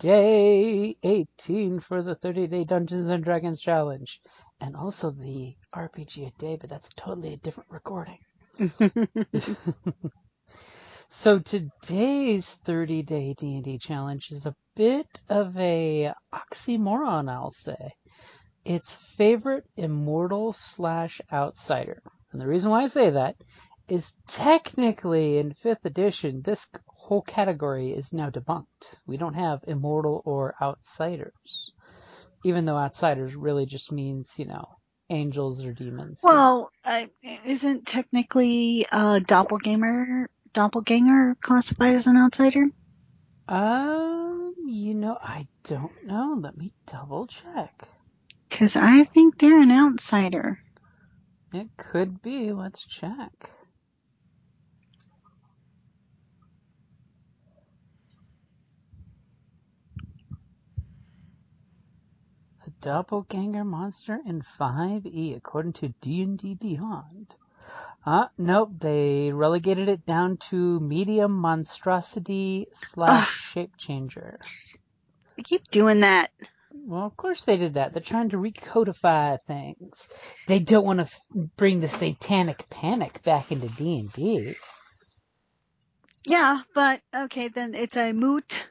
day 18 for the 30 day Dungeons and Dragons challenge. And also the RPG a day, but that's totally a different recording. so today's 30 day D&D challenge is a bit of a oxymoron, I'll say. It's favorite immortal slash outsider. And the reason why I say that is technically in 5th edition, this whole category is now debunked. We don't have immortal or outsiders. Even though outsiders really just means, you know, angels or demons. Well, uh, isn't technically uh, doppelganger doppelganger classified as an outsider? Um, you know, I don't know. Let me double check. Because I think they're an outsider. It could be. Let's check. The doppelganger monster in 5e, according to D&D Beyond. Uh, nope, they relegated it down to medium monstrosity slash shape changer. They keep doing that. Well, of course they did that. They're trying to recodify things. They don't want to f- bring the satanic panic back into D&D. Yeah, but okay, then it's a moot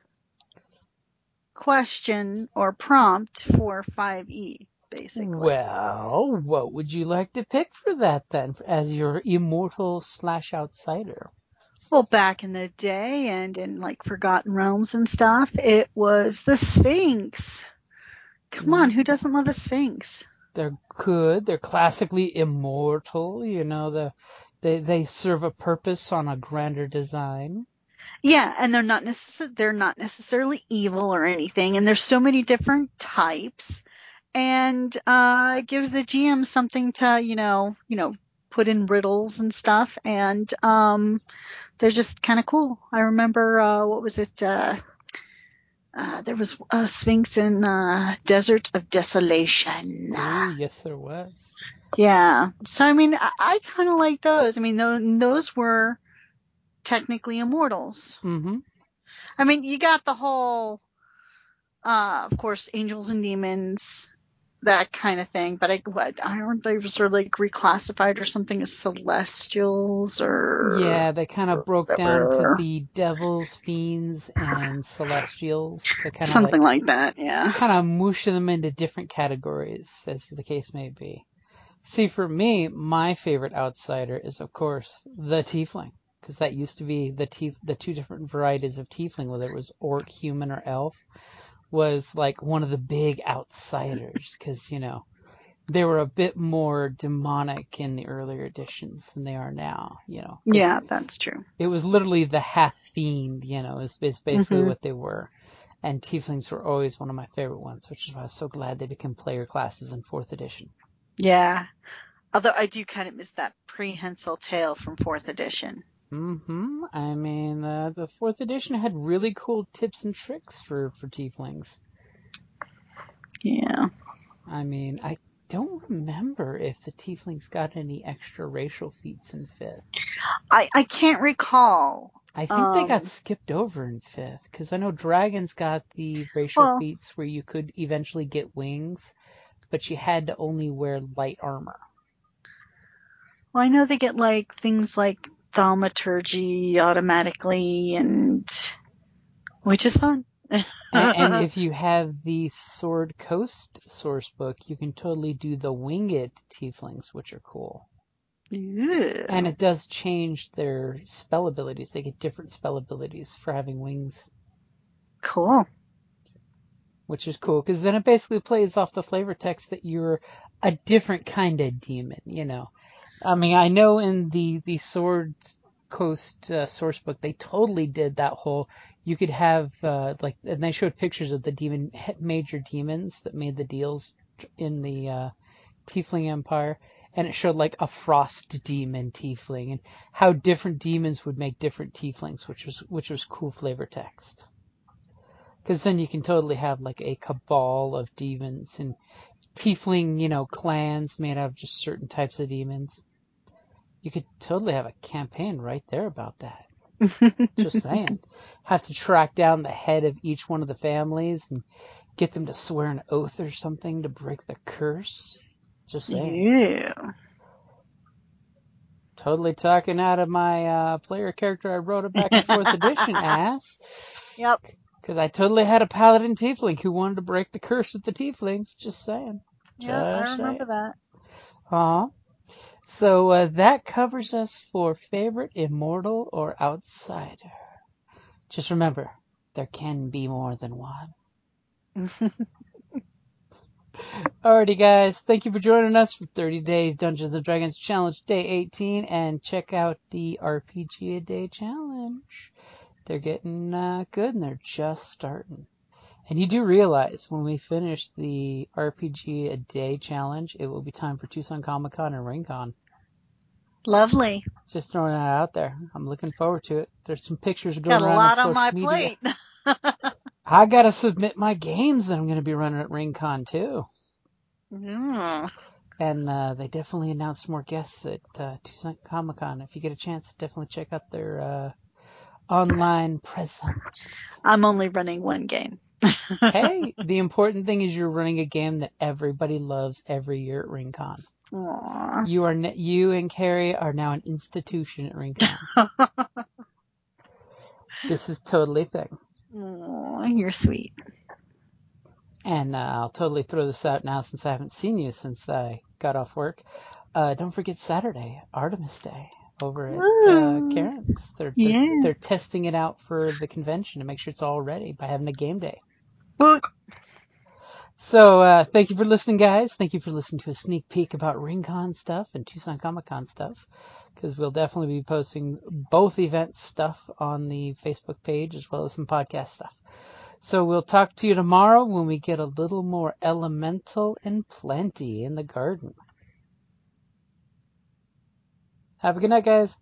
question or prompt for 5e, basically. Well, what would you like to pick for that then, as your immortal slash outsider? Well, back in the day and in like Forgotten Realms and stuff, it was the Sphinx. Come on, who doesn't love a Sphinx? They're good. They're classically immortal. You know, the they they serve a purpose on a grander design. Yeah, and they're not necess- they're not necessarily evil or anything, and there's so many different types, and uh, it gives the GM something to you know you know put in riddles and stuff, and um, they're just kind of cool. I remember uh, what was it? Uh, uh, there was a Sphinx in uh, Desert of Desolation. Ooh, yes, there was. Yeah. So I mean, I, I kind of like those. I mean, those, those were technically immortals. Mm-hmm. I mean, you got the whole, uh, of course, angels and demons, that kind of thing. But I, what, aren't they sort of like reclassified or something as celestials or? Yeah, they kind of broke down to the devils, fiends, and celestials to kind of something like, like that. Yeah. kind of moosh them into different categories, as the case may be. See, for me, my favorite outsider is, of course, the tiefling, because that used to be the the two different varieties of tiefling, whether it was orc, human, or elf, was like one of the big outsiders, because you know they were a bit more demonic in the earlier editions than they are now. You know. Yeah, that's true. it was literally the half fiend, you know, is, is basically Mhm. what they were. And tieflings were always one of my favorite ones, which is why I was so glad they became player classes in fourth edition. Yeah. Although I do kind of miss that prehensile tail from fourth edition. Hmm I mean, uh, the fourth edition had really cool tips and tricks for, for tieflings. Yeah. I mean, I don't remember if the tieflings got any extra racial feats in fifth. I, I can't recall. I think they got Um, skipped over in fifth because I know dragons got the racial Well- feats where you could eventually get wings, but you had to only wear light armor. Well, I know they get like things like thaumaturgy automatically, and which is fun. And, and if you have the Sword Coast source book, you can totally do the winged tieflings, which are cool. Ew. And it does change their spell abilities. They get different spell abilities for having wings, cool. which is cool because then it basically plays off the flavor text that you're a different kind of demon, you know. I mean, I know in the the Sword Coast uh, source book they totally did that whole. You could have uh, like, and they showed pictures of the demon major demons that made the deals in the uh, Tiefling Empire, and it showed like a frost demon tiefling and how different demons would make different tieflings, which was which was cool flavor text. Because then you can totally have like a cabal of demons and tiefling, you know, clans made out of just certain types of demons. You could totally have a campaign right there about that. Just saying. Have to track down the head of each one of the families and get them to swear an oath or something to break the curse. Just saying. Yeah. Totally talking out of my uh, player character I wrote it back in fourth edition, ass. Yep. Because I totally had a paladin tiefling who wanted to break the curse of the tieflings. Just saying. Yeah, I remember that. Aw. So uh, that covers us for favorite immortal or outsider. Just remember, there can be more than one. Alrighty, guys. Thank you for joining us for 30 Day Dungeons and Dragons Challenge Day 18, and check out the RPG a Day Challenge. They're getting uh, good, and they're just starting. And you do realize when we finish the RPG a Day Challenge, it will be time for Tucson Comic Con and RinCon. Lovely. Just throwing that out there. I'm looking forward to it. There's some pictures going Got going a around lot on on my media. plate. I gotta submit my games that I'm gonna be running at RinCon too. Mm. And uh, they definitely announced more guests at uh, Tucson Comic Con. If you get a chance, definitely check out their uh, online presence. I'm only running one game. Hey, the important thing is you're running a game that everybody loves every year at RinCon. Aw. You are you and Carrie are now an institution at RinCon. this is totally thing. Aw, you're sweet. And uh, I'll totally throw this out now since I haven't seen you since I got off work. Uh, don't forget Saturday, Artemis Day, over at uh, Karen's. They're, they're Yeah. they're testing it out for the convention to make sure it's all ready by having a game day. So uh, thank you for listening, guys. Thank you for listening to a sneak peek about RinCon stuff and Tucson Comic Con stuff, because we'll definitely be posting both event stuff on the Facebook page as well as some podcast stuff. So we'll talk to you tomorrow when we get a little more elemental and plenty in the garden. Have a good night, guys.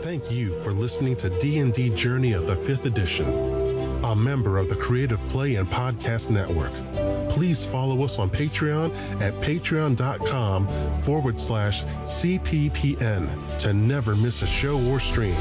Thank you for listening to D&D Journey of the 5th Edition, a member of the Creative Play and Podcast Network. Please follow us on Patreon at patreon.com forward slash CPPN to never miss a show or stream.